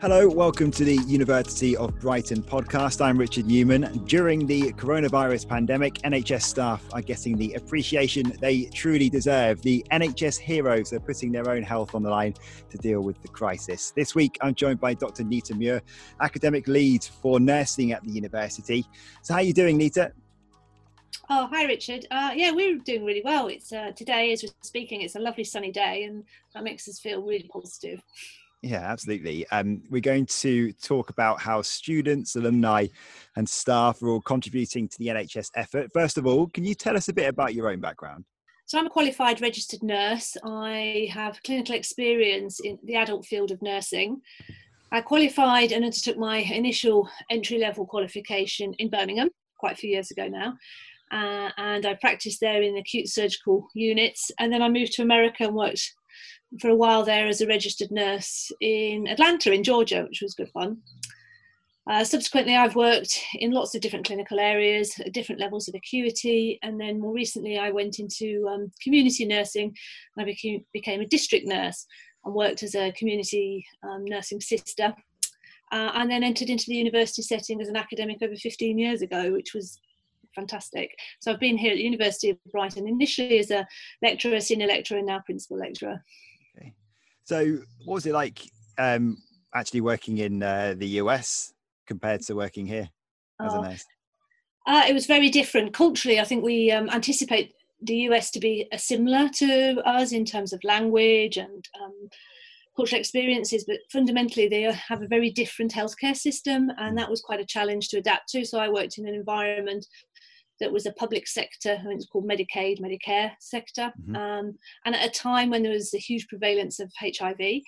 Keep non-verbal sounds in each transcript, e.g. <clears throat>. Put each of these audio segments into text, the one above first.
Hello, welcome to the University of Brighton podcast. I'm Richard Newman. During the coronavirus pandemic, NHS staff are getting the appreciation they truly deserve. The NHS heroes are putting their own health on the line to deal with the crisis. This week, I'm joined by Dr. Nita Muir, academic lead for nursing at the university. So, how are you doing, Nita? Oh, hi, Richard. Uh, yeah, we're doing really well. It's uh, today, as we're speaking, it's a lovely sunny day, and that makes us feel really positive. Yeah, absolutely. Um, we're going to talk about how students, alumni, and staff are all contributing to the NHS effort. First of all, can you tell us a bit about your own background? So, I'm a qualified registered nurse. I have clinical experience in the adult field of nursing. I qualified and undertook my initial entry level qualification in Birmingham quite a few years ago now. Uh, and I practiced there in acute surgical units. And then I moved to America and worked for a while there as a registered nurse in Atlanta, in Georgia, which was good fun. Uh, subsequently, I've worked in lots of different clinical areas, at different levels of acuity, and then more recently, I went into um, community nursing. I became, became a district nurse and worked as a community um, nursing sister, uh, and then entered into the university setting as an academic over 15 years ago, which was fantastic. So I've been here at the University of Brighton initially as a lecturer, senior lecturer, and now principal lecturer. So, what was it like um, actually working in uh, the US compared to working here as oh. a nurse? Uh, it was very different culturally. I think we um, anticipate the US to be uh, similar to us in terms of language and um, cultural experiences, but fundamentally they have a very different healthcare system, and mm. that was quite a challenge to adapt to. So I worked in an environment that was a public sector, I mean, it's called Medicaid, Medicare sector. Mm-hmm. Um, and at a time when there was a huge prevalence of HIV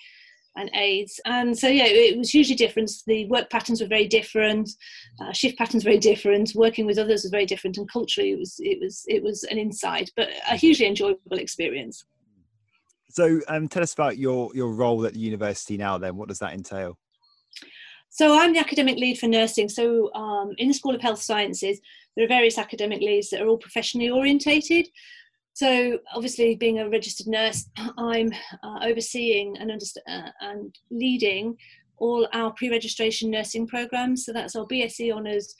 and AIDS. And so, yeah, it was hugely different. The work patterns were very different, uh, shift patterns very different, working with others was very different, and culturally it was, it was, it was an insight, but a hugely enjoyable experience. So, um, tell us about your, your role at the university now then. What does that entail? So I'm the academic lead for nursing. So um, in the School of Health Sciences, there are various academic leads that are all professionally orientated. So obviously, being a registered nurse, <clears throat> I'm uh, overseeing and, underst- uh, and leading all our pre-registration nursing programs. So that's our BSc honours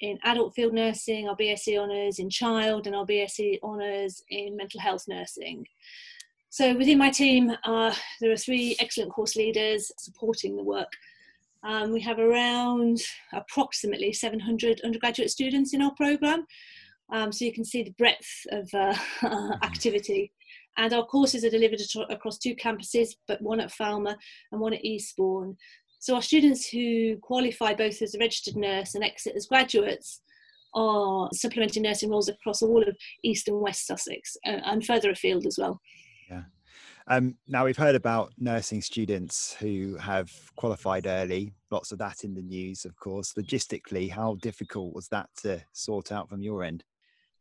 in adult field nursing, our BSc honours in child, and our BSc honours in mental health nursing. So within my team, uh, there are three excellent course leaders supporting the work um, we have around approximately 700 undergraduate students in our programme. Um, so you can see the breadth of uh, <laughs> activity. And our courses are delivered across two campuses, but one at Falmer and one at Eastbourne. So our students who qualify both as a registered nurse and exit as graduates are supplementing nursing roles across all of East and West Sussex uh, and further afield as well. Yeah. Um, now we've heard about nursing students who have qualified early. Lots of that in the news, of course. Logistically, how difficult was that to sort out from your end?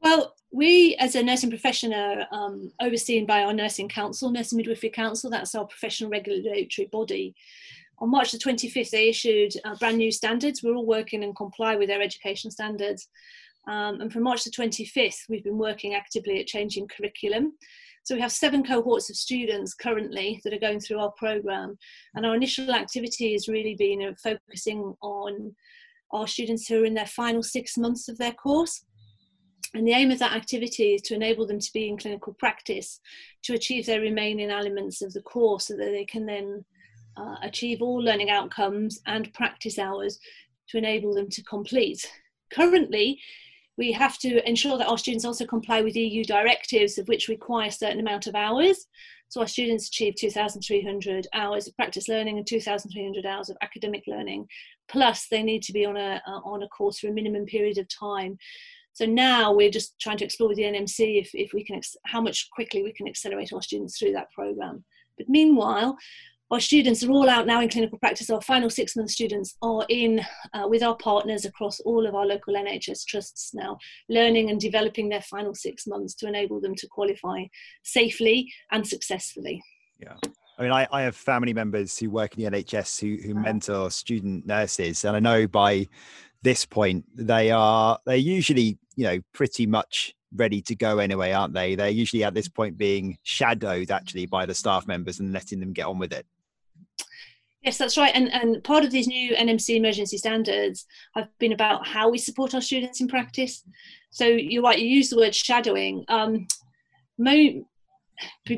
Well, we as a nursing profession are um, overseen by our nursing council, Nursing Midwifery Council. That's our professional regulatory body. On March the 25th, they issued uh, brand new standards. We're all working and comply with their education standards. Um, and from March the 25th, we've been working actively at changing curriculum. So we have seven cohorts of students currently that are going through our program, and our initial activity has really been focusing on our students who are in their final six months of their course. And the aim of that activity is to enable them to be in clinical practice to achieve their remaining elements of the course so that they can then uh, achieve all learning outcomes and practice hours to enable them to complete. Currently, we have to ensure that our students also comply with EU directives of which require a certain amount of hours. So our students achieve 2,300 hours of practice learning and 2,300 hours of academic learning. Plus, they need to be on a uh, on a course for a minimum period of time. So now we're just trying to explore with the NMC if, if we can how much quickly we can accelerate our students through that program. But meanwhile, our students are all out now in clinical practice. Our final six month students are in uh, with our partners across all of our local NHS trusts now, learning and developing their final six months to enable them to qualify safely and successfully. Yeah. I mean, I, I have family members who work in the NHS who, who uh-huh. mentor student nurses, and I know by this point they are they're usually you know pretty much ready to go anyway, aren't they? They're usually at this point being shadowed actually by the staff members and letting them get on with it. Yes, that's right. And, and part of these new NMC emergency standards have been about how we support our students in practice. So you're right, you use the word shadowing. Um, mo-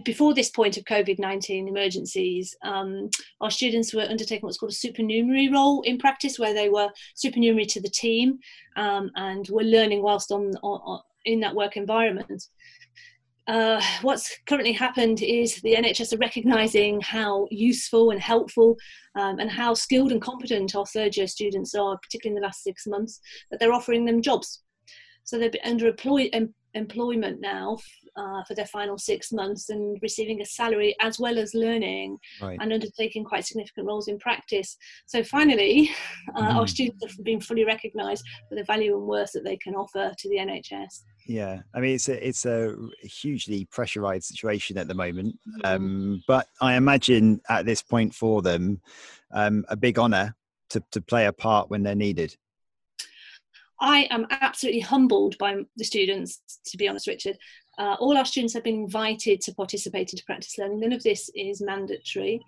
before this point of COVID 19 emergencies, um, our students were undertaking what's called a supernumerary role in practice, where they were supernumerary to the team um, and were learning whilst on, on, in that work environment. Uh, what's currently happened is the NHS are recognising how useful and helpful um, and how skilled and competent our third year students are, particularly in the last six months, that they're offering them jobs. So they're under employ- em- employment now uh, for their final six months and receiving a salary as well as learning right. and undertaking quite significant roles in practice. So finally, <laughs> uh, mm-hmm. our students have been fully recognised for the value and worth that they can offer to the NHS. Yeah, I mean it's a it's a hugely pressurized situation at the moment, mm-hmm. um, but I imagine at this point for them, um, a big honour to to play a part when they're needed. I am absolutely humbled by the students, to be honest, Richard. Uh, all our students have been invited to participate into practice learning. None of this is mandatory.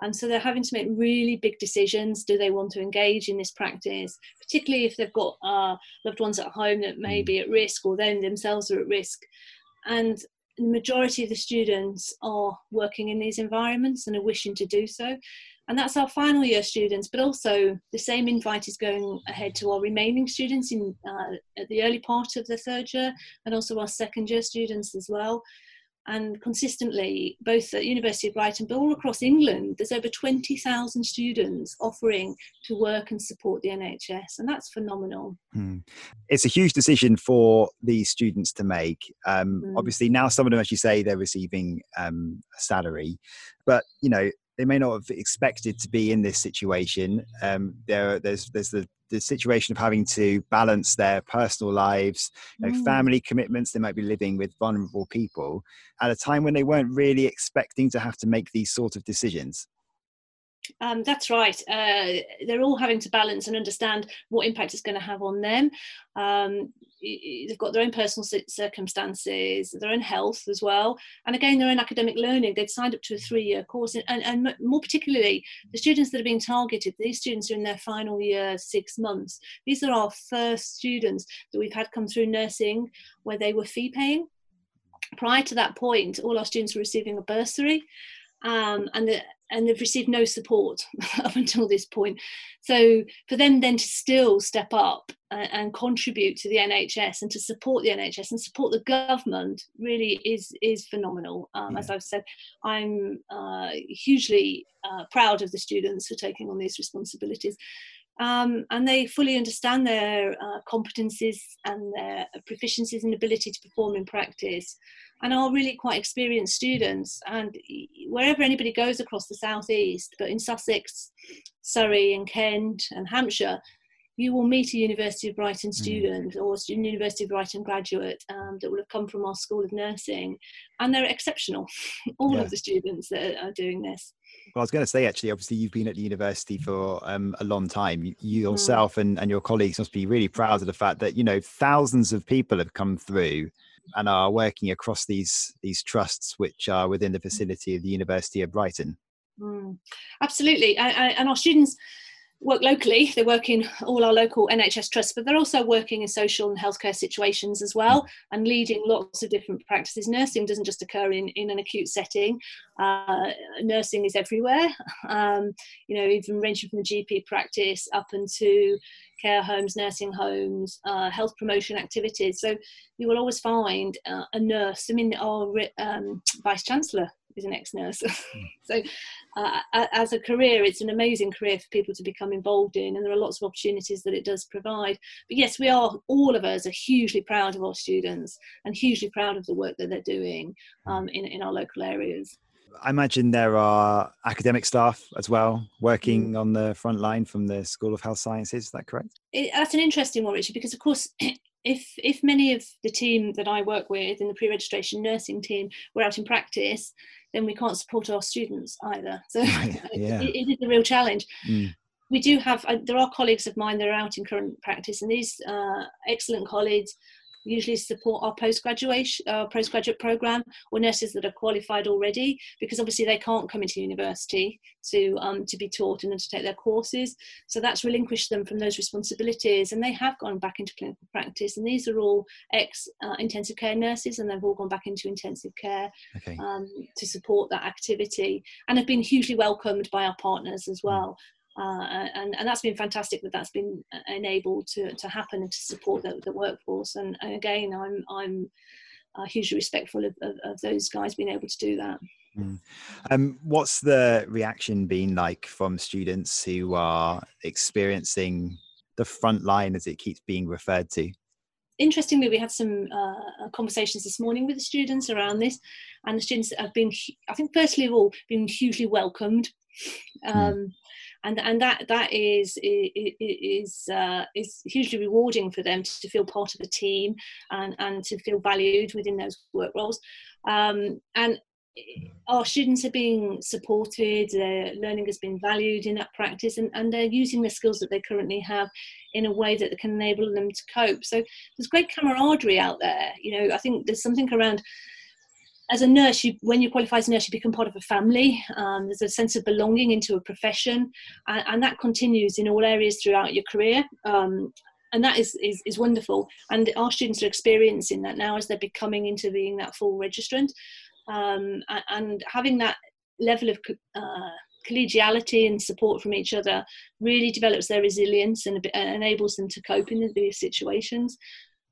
And so they're having to make really big decisions. Do they want to engage in this practice, particularly if they've got uh, loved ones at home that may mm. be at risk or then themselves are at risk? And the majority of the students are working in these environments and are wishing to do so. And that's our final year students, but also the same invite is going ahead to our remaining students in uh, at the early part of the third year and also our second year students as well and consistently, both at University of Brighton, but all across England, there's over 20,000 students offering to work and support the NHS, and that's phenomenal. Hmm. It's a huge decision for these students to make. Um, mm. Obviously, now some of them, as you say, they're receiving um, a salary, but you know they may not have expected to be in this situation. Um, there, there's there's the the situation of having to balance their personal lives, you know, mm. family commitments. They might be living with vulnerable people at a time when they weren't really expecting to have to make these sort of decisions. Um, that's right. Uh, they're all having to balance and understand what impact it's going to have on them. Um, they've got their own personal circumstances, their own health as well, and again their own academic learning. They'd signed up to a three-year course, and, and more particularly, the students that are being targeted. These students are in their final year, six months. These are our first students that we've had come through nursing where they were fee paying. Prior to that point, all our students were receiving a bursary. Um, and the, and they've received no support <laughs> up until this point. So for them then to still step up and, and, contribute to the NHS and to support the NHS and support the government really is is phenomenal. Um, yeah. As I've said, I'm uh, hugely uh, proud of the students for taking on these responsibilities. Um, and they fully understand their uh, competencies and their proficiencies and ability to perform in practice and are really quite experienced students. And wherever anybody goes across the southeast, but in Sussex, Surrey, and Kent and Hampshire, you will meet a University of Brighton mm. student mm. or a University of Brighton graduate um, that will have come from our School of Nursing, and they're exceptional. <laughs> All yeah. of the students that are doing this. Well, I was going to say, actually, obviously, you've been at the university for um, a long time. You, you mm. yourself mm. and, and your colleagues must be really proud of the fact that, you know, thousands of people have come through and are working across these these trusts which are within the mm. facility of the University of Brighton. Mm, absolutely, and our students work locally. They work in all our local NHS trusts, but they're also working in social and healthcare situations as well and leading lots of different practices. Nursing doesn't just occur in, in an acute setting. Uh, nursing is everywhere, um, you know, even ranging from the GP practice up into care homes, nursing homes, uh, health promotion activities. So you will always find uh, a nurse. I mean, our um, Vice Chancellor is an ex-nurse. <laughs> Hmm. so uh, as a career, it's an amazing career for people to become involved in, and there are lots of opportunities that it does provide. But yes, we are all of us are hugely proud of our students and hugely proud of the work that they're doing hmm. um, in in our local areas. I imagine there are academic staff as well working mm. on the front line from the School of Health Sciences. Is that correct? It, that's an interesting one, Richard, because of course, <clears throat> if if many of the team that I work with in the pre-registration nursing team were out in practice, then we can't support our students either. So <laughs> <laughs> yeah. it, it is a real challenge. Mm. We do have uh, there are colleagues of mine that are out in current practice, and these uh, excellent colleagues usually support our postgraduate uh, postgraduate program or nurses that are qualified already because obviously they can't come into university to um, to be taught and to take their courses so that's relinquished them from those responsibilities and they have gone back into clinical practice and these are all ex uh, intensive care nurses and they've all gone back into intensive care okay. um, to support that activity and have been hugely welcomed by our partners as hmm. well uh, and, and that's been fantastic that that's been enabled to, to happen and to support the, the workforce. And, and again, I'm, I'm uh, hugely respectful of, of, of, those guys being able to do that. Mm. Um, what's the reaction been like from students who are experiencing the front line as it keeps being referred to? Interestingly, we had some uh, conversations this morning with the students around this, and the students have been, I think, firstly of all, been hugely welcomed. Um, and and that that is is uh, is hugely rewarding for them to feel part of a team and and to feel valued within those work roles. Um, and our students are being supported their learning has been valued in that practice and, and they're using the skills that they currently have in a way that can enable them to cope. So there's great camaraderie out there you know. I think there's something around as a nurse, you, when you qualify as a nurse, you become part of a family. Um, there's a sense of belonging into a profession, and, and, that continues in all areas throughout your career. Um, and that is, is, is wonderful. And our students are experiencing that now as they're becoming into being that full registrant, um, and, having that level of uh, collegiality and support from each other really develops their resilience and enables them to cope in these situations.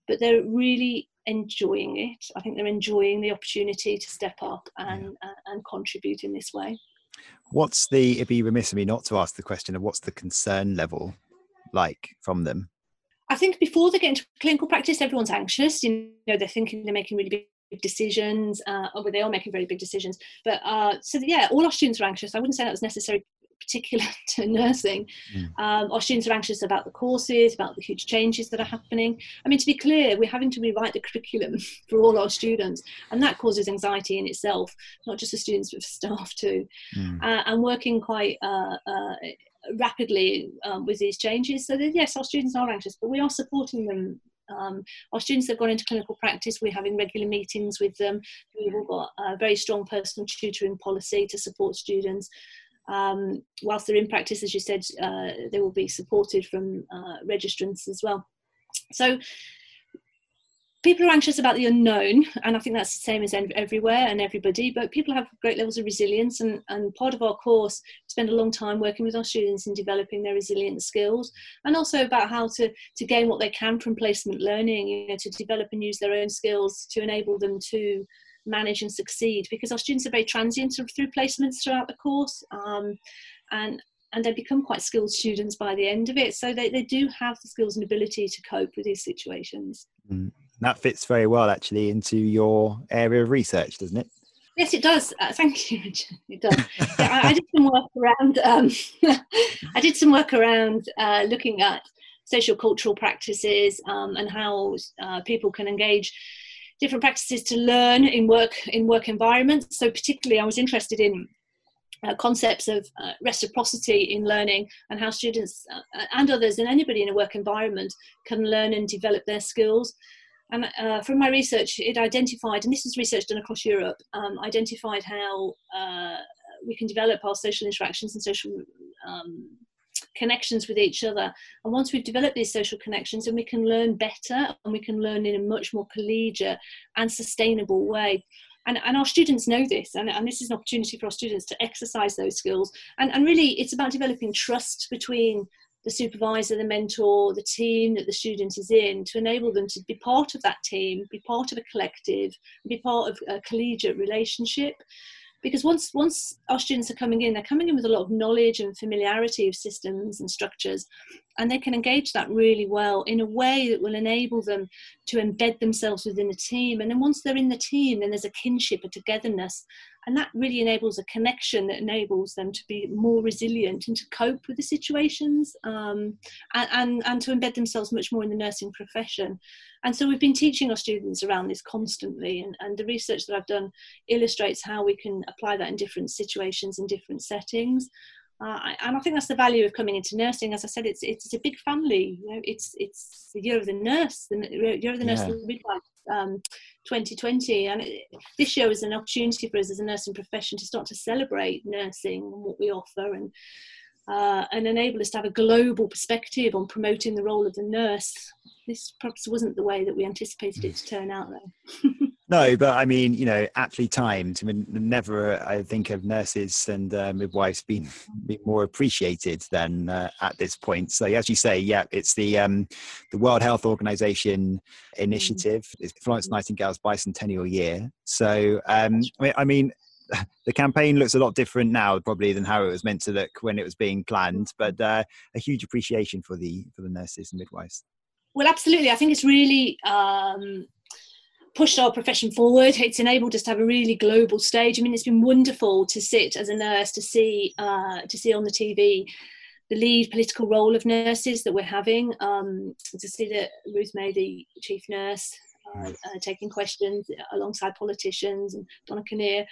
But they're really enjoying it. I think they're enjoying the opportunity to step up and yeah. uh, and contribute in this way. What's the? It'd be remiss of me not to ask the question of what's the concern level like from them. I think before they get into clinical practice, everyone's anxious. You know, they're thinking they're making really big decisions. Uh, oh, they are making very big decisions. But uh, so yeah, all our students are anxious. I wouldn't say that was necessary particular <laughs> to nursing. Mm. Um, our students are anxious about the courses, about the huge changes that are happening. I mean, to be clear, we're having to rewrite the curriculum <laughs> for all our students, and that causes anxiety in itself, not just the students, but for staff too. Mm. Uh, and working quite uh, uh, rapidly um, with these changes. So that, yes, our students are anxious, but we are supporting them um, our students have gone into clinical practice. We're having regular meetings with them. We've all got a very strong personal tutoring policy to support students um, whilst they're in practice, as you said, uh, they will be supported from uh, registrants as well. So people are anxious about the unknown, and I think that's the same as everywhere and everybody, but people have great levels of resilience, and, and part of our course, spend a long time working with our students in developing their resilient skills, and also about how to, to gain what they can from placement learning, you know, to develop and use their own skills to enable them to manage and succeed because our students are very transient through placements throughout the course um, and and they become quite skilled students by the end of it so they, they do have the skills and ability to cope with these situations mm. that fits very well actually into your area of research doesn't it Yes, it does. Uh, thank you, <laughs> Richard. It does. yeah, I, I, did some work around. Um, <laughs> I did some work around uh, looking at social cultural practices um, and how uh, people can engage different practices to learn in work in work environments. So particularly, I was interested in uh, concepts of uh, reciprocity in learning and how students uh, and others and anybody in a work environment can learn and develop their skills. And uh, from my research, it identified, and this is research done across Europe, um, identified how uh, we can develop our social interactions and social um, connections with each other. And once we've developed these social connections, then we can learn better and we can learn in a much more collegiate and sustainable way. And, and our students know this, and, and this is an opportunity for our students to exercise those skills. And, and really, it's about developing trust between the supervisor, the mentor, the team that the student is in to enable them to be part of that team, be part of a collective, be part of a collegiate relationship because once once our students are coming in they're coming in with a lot of knowledge and familiarity of systems and structures and they can engage that really well in a way that will enable them to embed themselves within a team. And then once they're in the team then there's a kinship a togetherness and that really enables a connection that enables them to be more resilient and to cope with the situations um, and, and, and to embed themselves much more in the nursing profession and so we've been teaching our students around this constantly and, and the research that i've done illustrates how we can apply that in different situations and different settings Uh, and I think that's the value of coming into nursing. As I said, it's it's a big family. You know, it's it's the year of the nurse, the year of the nurse, yeah. the midwife, um, 2020, and it, this year is an opportunity for us as a nursing profession to start to celebrate nursing and what we offer, and uh, and enable us to have a global perspective on promoting the role of the nurse. This perhaps wasn't the way that we anticipated it to turn out, though. <laughs> no, but I mean, you know, aptly timed. I mean, never, I think, of nurses and uh, midwives being, <laughs> being more appreciated than uh, at this point. So, as you say, yeah, it's the um, the World Health Organization initiative. Mm. It's Florence Nightingale's bicentennial year. So, um, I mean, <laughs> the campaign looks a lot different now probably than how it was meant to look when it was being planned but uh, a huge appreciation for the for the nurses and midwives. Well absolutely. I think it's really um, pushed our profession forward. It's enabled us to have a really global stage. I mean it's been wonderful to sit as a nurse to see uh, to see on the tv the lead political role of nurses that we're having. Um, to see that ruth may the chief nurse uh, uh, taking questions alongside politicians and Donna Kinnair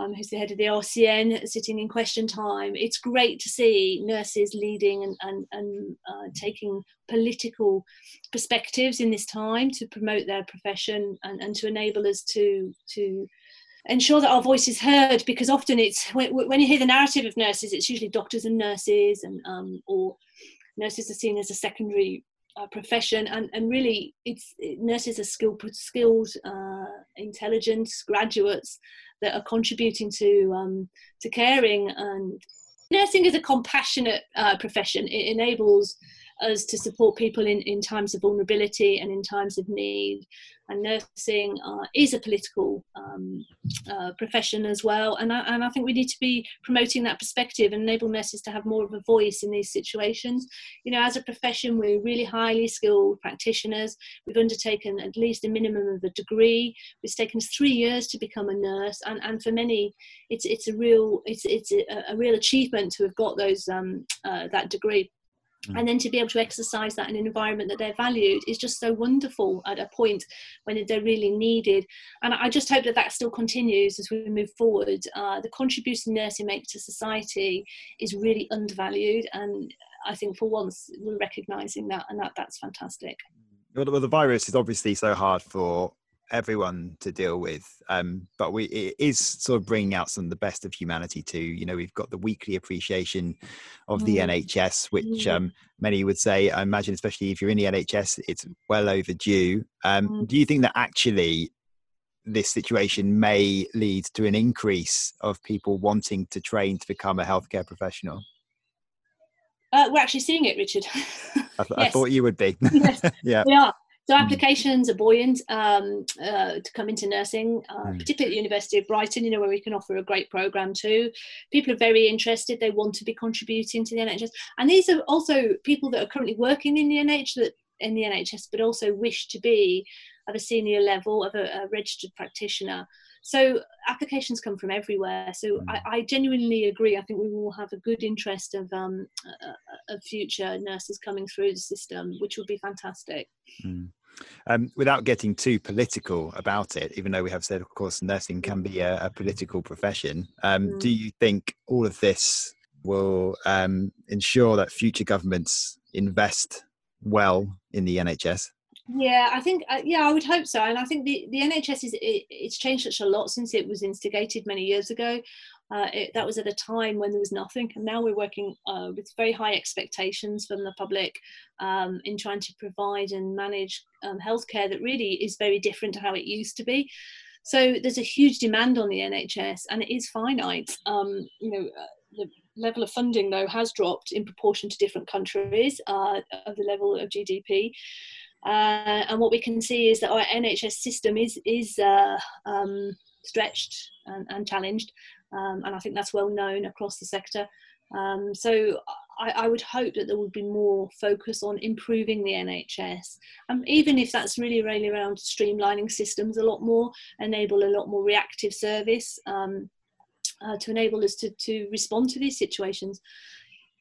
um, who's the head of the RCN, sitting in question time. It's great to see nurses leading and, and, and uh, taking political perspectives in this time to promote their profession and, and to enable us to, to ensure that our voice is heard because often it's when, when you hear the narrative of nurses, it's usually doctors and nurses and um, or nurses are seen as a secondary uh, profession and, and really it's nurses are skilled skilled uh, intelligent graduates that are contributing to um, to caring. And nursing is a compassionate uh, profession. It enables us to support people in, in times of vulnerability and in times of need. And nursing uh, is a political um, uh, profession as well. And I, and I think we need to be promoting that perspective and enable nurses to have more of a voice in these situations. You know, as a profession, we're really highly skilled practitioners. We've undertaken at least a minimum of a degree. It's taken us three years to become a nurse. And, and for many, it's, it's a real, it's, it's a, a real achievement to have got those, um, uh, that degree Mm. And then to be able to exercise that in an environment that they're valued is just so wonderful at a point when they're really needed. And I just hope that that still continues as we move forward. Uh, the contribution nursing makes to society is really undervalued, and I think for once we're recognising that, and that that's fantastic. Well, the virus is obviously so hard for everyone to deal with um, but we it is sort of bringing out some of the best of humanity too you know we've got the weekly appreciation of the mm. nhs which um, many would say i imagine especially if you're in the nhs it's well overdue um, mm. do you think that actually this situation may lead to an increase of people wanting to train to become a healthcare professional uh, we're actually seeing it, Richard. I, th- <laughs> yes. I, thought you would be. yes, <laughs> yeah, we are. So hmm. applications are buoyant um, uh, to come into nursing, uh, mm. particularly at the University of Brighton, you know, where we can offer a great program too. People are very interested; they want to be contributing to the NHS, and these are also people that are currently working in the NHS, that in the NHS, but also wish to be of a senior level of a, a registered practitioner. So applications come from everywhere. So mm. I, I, genuinely agree. I think we will have a good interest of um, uh, of future nurses coming through the system, which would be fantastic. Mm. Um, without getting too political about it, even though we have said, of course, nursing can be a, a political profession, um, mm. do you think all of this will um, ensure that future governments invest well in the NHS? Yeah, I think uh, yeah, I would hope so, and I think the the NHS is it, it's changed such a lot since it was instigated many years ago. Uh, it, that was at a time when there was nothing, and now we're working uh, with very high expectations from the public um, in trying to provide and manage um, healthcare that really is very different to how it used to be. So there's a huge demand on the NHS, and it is finite. Um, you know, uh, the level of funding though has dropped in proportion to different countries uh, of the level of GDP. Uh, and what we can see is that our NHS system is is uh, um, stretched and, and challenged, um, and I think that's well known across the sector. Um, so I, I, would hope that there would be more focus on improving the NHS, um, even if that's really really around streamlining systems a lot more, enable a lot more reactive service um, uh, to enable us to to respond to these situations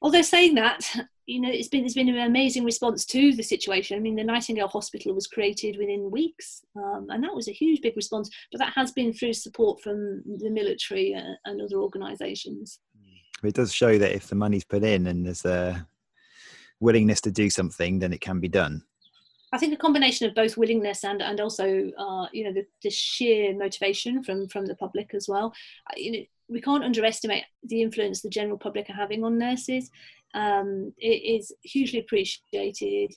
although saying that, you know, it's been there's been an amazing response to the situation. I mean, the Nightingale Hospital was created within weeks, um, and that was a huge, big response. But that has been through support from the military uh, and other organisations. it does show that if the money's put in and there's a willingness to do something, then it can be done. I think a combination of both willingness and and also uh, you know the, the, sheer motivation from from the public as well. You know, we can't underestimate the influence the general public are having on nurses. Um, it is hugely appreciated.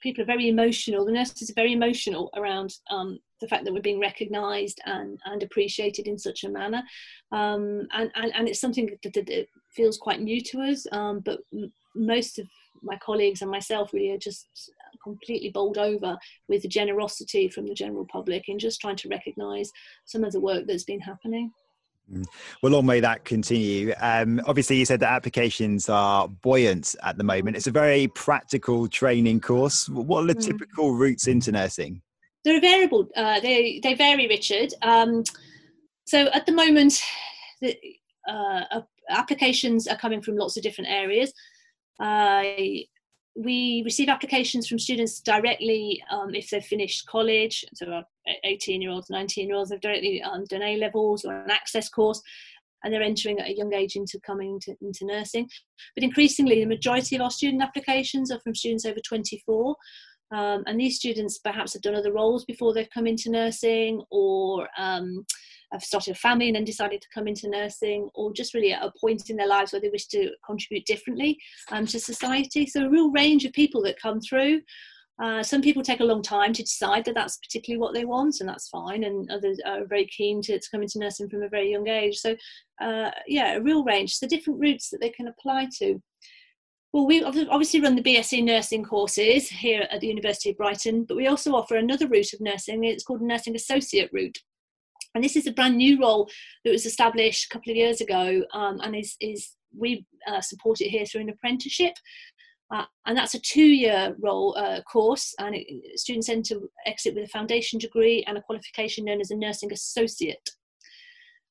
People are very emotional. The nurses are very emotional around um, the fact that we're being recognised and, and appreciated in such a manner. Um, and, and, and it's something that, that, that, feels quite new to us, um, but m- most of my colleagues and myself really are just completely bowled over with the generosity from the general public in just trying to recognise some of the work that's been happening. Mm. Well, long may that continue. Um, obviously, you said that applications are buoyant at the moment. It's a very practical training course. What are the mm. typical routes into nursing? They're variable. Uh, they they vary, Richard. Um, so at the moment, the uh, applications are coming from lots of different areas. Uh, we receive applications from students directly um, if they've finished college, so 18 year olds, 19 year olds they've directly um, done A levels or an access course, and they're entering at a young age into coming to, into nursing. But increasingly, the majority of our student applications are from students over 24. Um, and these students perhaps have done other roles before they've come into nursing or um, have started a family and then decided to come into nursing, or just really at a point in their lives where they wish to contribute differently um, to society. So, a real range of people that come through. Uh, some people take a long time to decide that that's particularly what they want, and that's fine. And others are very keen to, to come into nursing from a very young age. So, uh, yeah, a real range. So, different routes that they can apply to. Well, we obviously run the BSc nursing courses here at the University of Brighton, but we also offer another route of nursing. It's called a nursing associate route. And this is a brand new role that was established a couple of years ago um, and is, is we uh, support it here through an apprenticeship. Uh, and that's a two-year role uh, course, and it, students enter exit with a foundation degree and a qualification known as a nursing associate.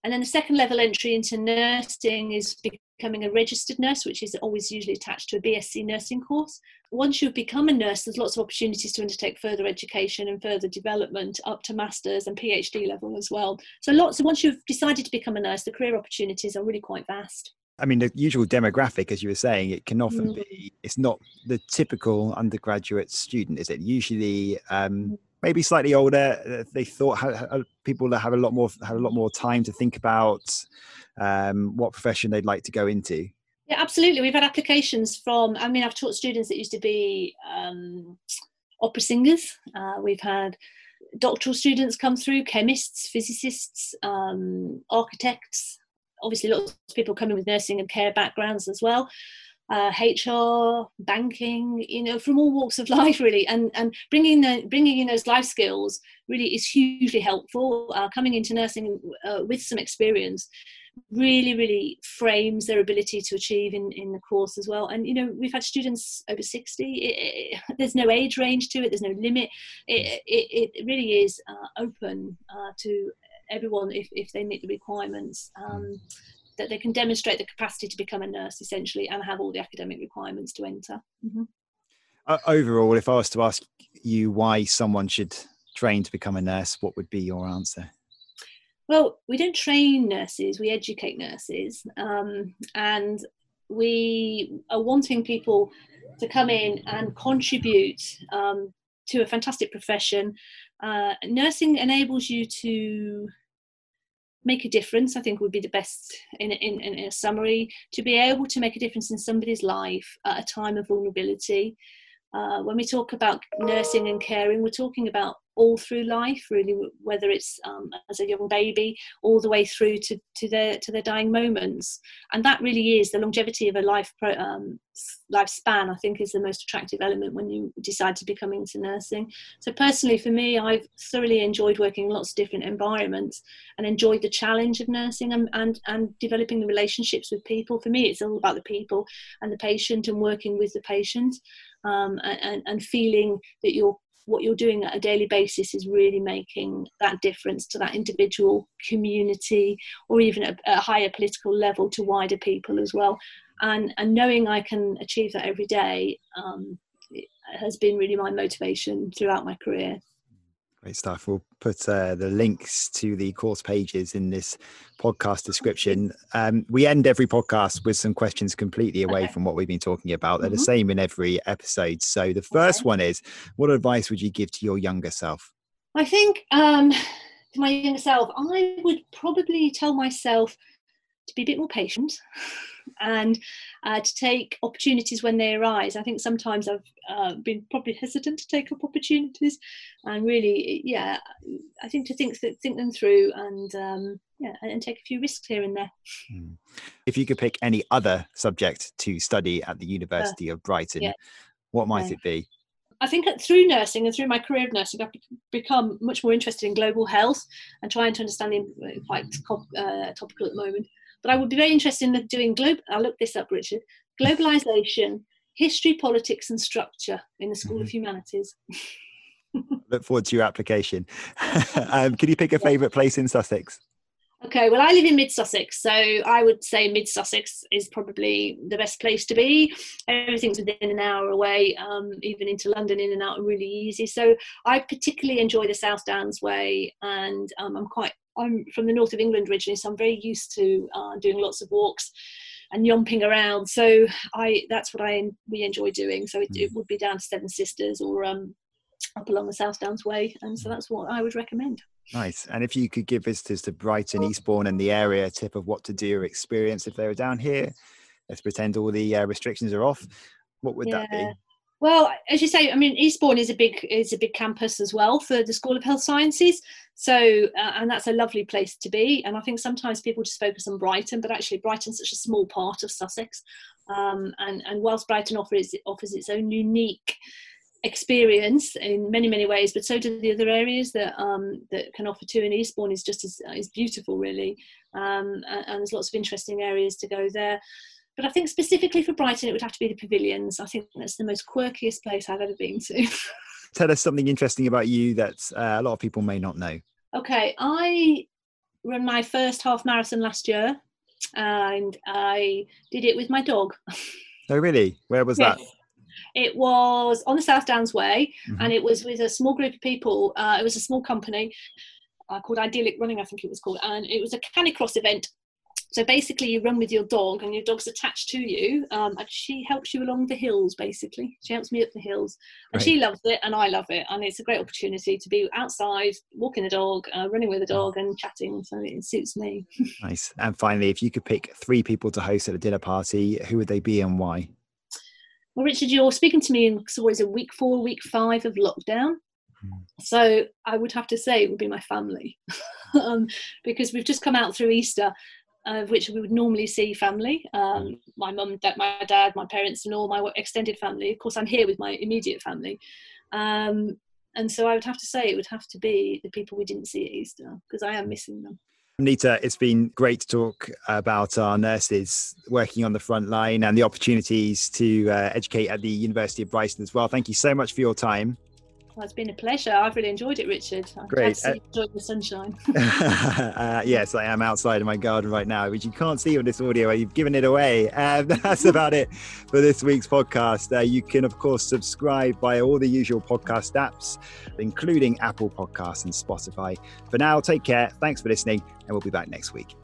And then the second level entry into nursing is becoming a registered nurse, which is always usually attached to a BSc nursing course. Once you've become a nurse, there's lots of opportunities to undertake further education and further development up to masters and PhD level as well. So lots of once you've decided to become a nurse, the career opportunities are really quite vast. I mean, the usual demographic, as you were saying, it can often mm. be, it's not the typical undergraduate student, is it? Usually, um, mm maybe slightly older. Uh, they thought people that have a lot more have a lot more time to think about um, what profession they'd like to go into. Yeah, absolutely. We've had applications from. I mean, I've taught students that used to be um, opera singers. Uh, we've had doctoral students come through, chemists, physicists, um, architects. Obviously, lots of people coming with nursing and care backgrounds as well uh, HR, banking, you know, from all walks of <laughs> life really, and and bringing the bringing in those life skills really is hugely helpful. Uh, coming into nursing uh, with some experience really really frames their ability to achieve in in the course as well and you know we've had students over 60 it, it, there's no age range to it there's no limit it, it, really is uh, open uh, to everyone if, if they meet the requirements um, that they can demonstrate the capacity to become a nurse essentially and have all the academic requirements to enter. Mm-hmm. Uh, overall, if I was to ask you why someone should train to become a nurse, what would be your answer? Well, we don't train nurses, we educate nurses. Um, and we are wanting people to come in and contribute um, to a fantastic profession. Uh, nursing enables you to make a difference i think would be the best in, in, in a summary to be able to make a difference in somebody's life at a time of vulnerability uh, when we talk about nursing and caring we're talking about all through life, really, whether it's um, as a young baby all the way through to, to their to their dying moments. And that really is the longevity of a life pro, um, lifespan. I think is the most attractive element when you decide to become into nursing. So personally, for me, I've thoroughly enjoyed working in lots of different environments and enjoyed the challenge of nursing and and, and developing the relationships with people. For me, it's all about the people and the patient and working with the patient. Um, and, and feeling that you're what you're doing at a daily basis is really making that difference to that individual community or even at a higher political level to wider people as well. And and knowing i can achieve that every day um, has been really my motivation throughout my career Great stuff. We'll put uh, the links to the course pages in this podcast description. Um, we end every podcast with some questions completely away okay. from what we've been talking about. They're mm-hmm. the same in every episode. So the first okay. one is what advice would you give to your younger self? I think um, to my younger self, I would probably tell myself to be a bit more patient <laughs> and uh, to take opportunities when they arise. I think sometimes I've uh, been probably hesitant to take up opportunities, and really, yeah, I think to think think them through and um, yeah, and take a few risks here and there. Hmm. If you could pick any other subject to study at the University uh, of Brighton, yeah. what might yeah. it be? I think through nursing and through my career of nursing, I've become much more interested in global health and trying to understand the quite uh, topical at the moment. But I would be very interested in doing global. I'll look this up, Richard. Globalization, history, politics, and structure in the School mm-hmm. of Humanities. <laughs> look forward to your application. <laughs> um, can you pick a favourite place in Sussex? Okay, well, I live in Mid Sussex, so I would say Mid Sussex is probably the best place to be. Everything's within an hour away, um, even into London, in and out, really easy. So I particularly enjoy the South Downs way, and um, I'm quite I'm from the north of England originally, so I'm very used to uh, doing lots of walks and yomping around. So I that's what I we enjoy doing. So it, mm. it would be down to Seven Sisters or um, up along the South Downs Way, and so mm. that's what I would recommend. Nice. And if you could give visitors to Brighton, Eastbourne, and the area a tip of what to do or experience if they were down here, let's pretend all the uh, restrictions are off. What would yeah. that be? Well, as you say, I mean, Eastbourne is a big is a big campus as well for the School of Health Sciences. So, uh, and that's a lovely place to be. And I think sometimes people just focus on Brighton, but actually, Brighton's such a small part of Sussex. Um, and and whilst Brighton offers offers its own unique experience in many many ways, but so do the other areas that um, that can offer too. And Eastbourne is just as is beautiful, really. Um, and, and there's lots of interesting areas to go there. But I think specifically for Brighton, it would have to be the pavilions. I think that's the most quirkiest place I've ever been to. <laughs> Tell us something interesting about you that uh, a lot of people may not know. Okay, I ran my first half marathon last year and I did it with my dog. <laughs> Oh, really? Where was yes. that? It was on the South Downs Way, mm-hmm. and it was with a small group of people. Uh, it was a small company uh, called Idyllic Running, I think it was called, and it was a canicross event so basically, you run with your dog, and your dog's attached to you, um, and she helps you along the hills. Basically, she helps me up the hills, and right. she loves it, and I love it, and it's a great opportunity to be outside, walking the dog, uh, running with the dog, and chatting. So it suits me. <laughs> nice. And finally, if you could pick three people to host at a dinner party, who would they be and why? Well, Richard, you're speaking to me in so what is it, week four, week five of lockdown. Hmm. So I would have to say it would be my family, <laughs> um, because we've just come out through Easter of which we would normally see family um, mm. my mum my dad my parents and all my extended family of course i'm here with my immediate family um, and so i would have to say it would have to be the people we didn't see at easter because i am missing them Nita, it's been great to talk about our nurses working on the front line and the opportunities to uh, educate at the University of Brighton as well. Thank you so much for your time. Well, it's been a pleasure. I've really enjoyed it, Richard. I'm Great. glad to see uh, the sunshine. <laughs> uh, yes, I am outside in my garden right now, which you can't see on this audio. You've given it away. Um, <laughs> that's about it for this week's podcast. Uh, you can, of course, subscribe via all the usual podcast apps, including Apple Podcasts and Spotify. For now, take care. Thanks for listening, and we'll be back next week.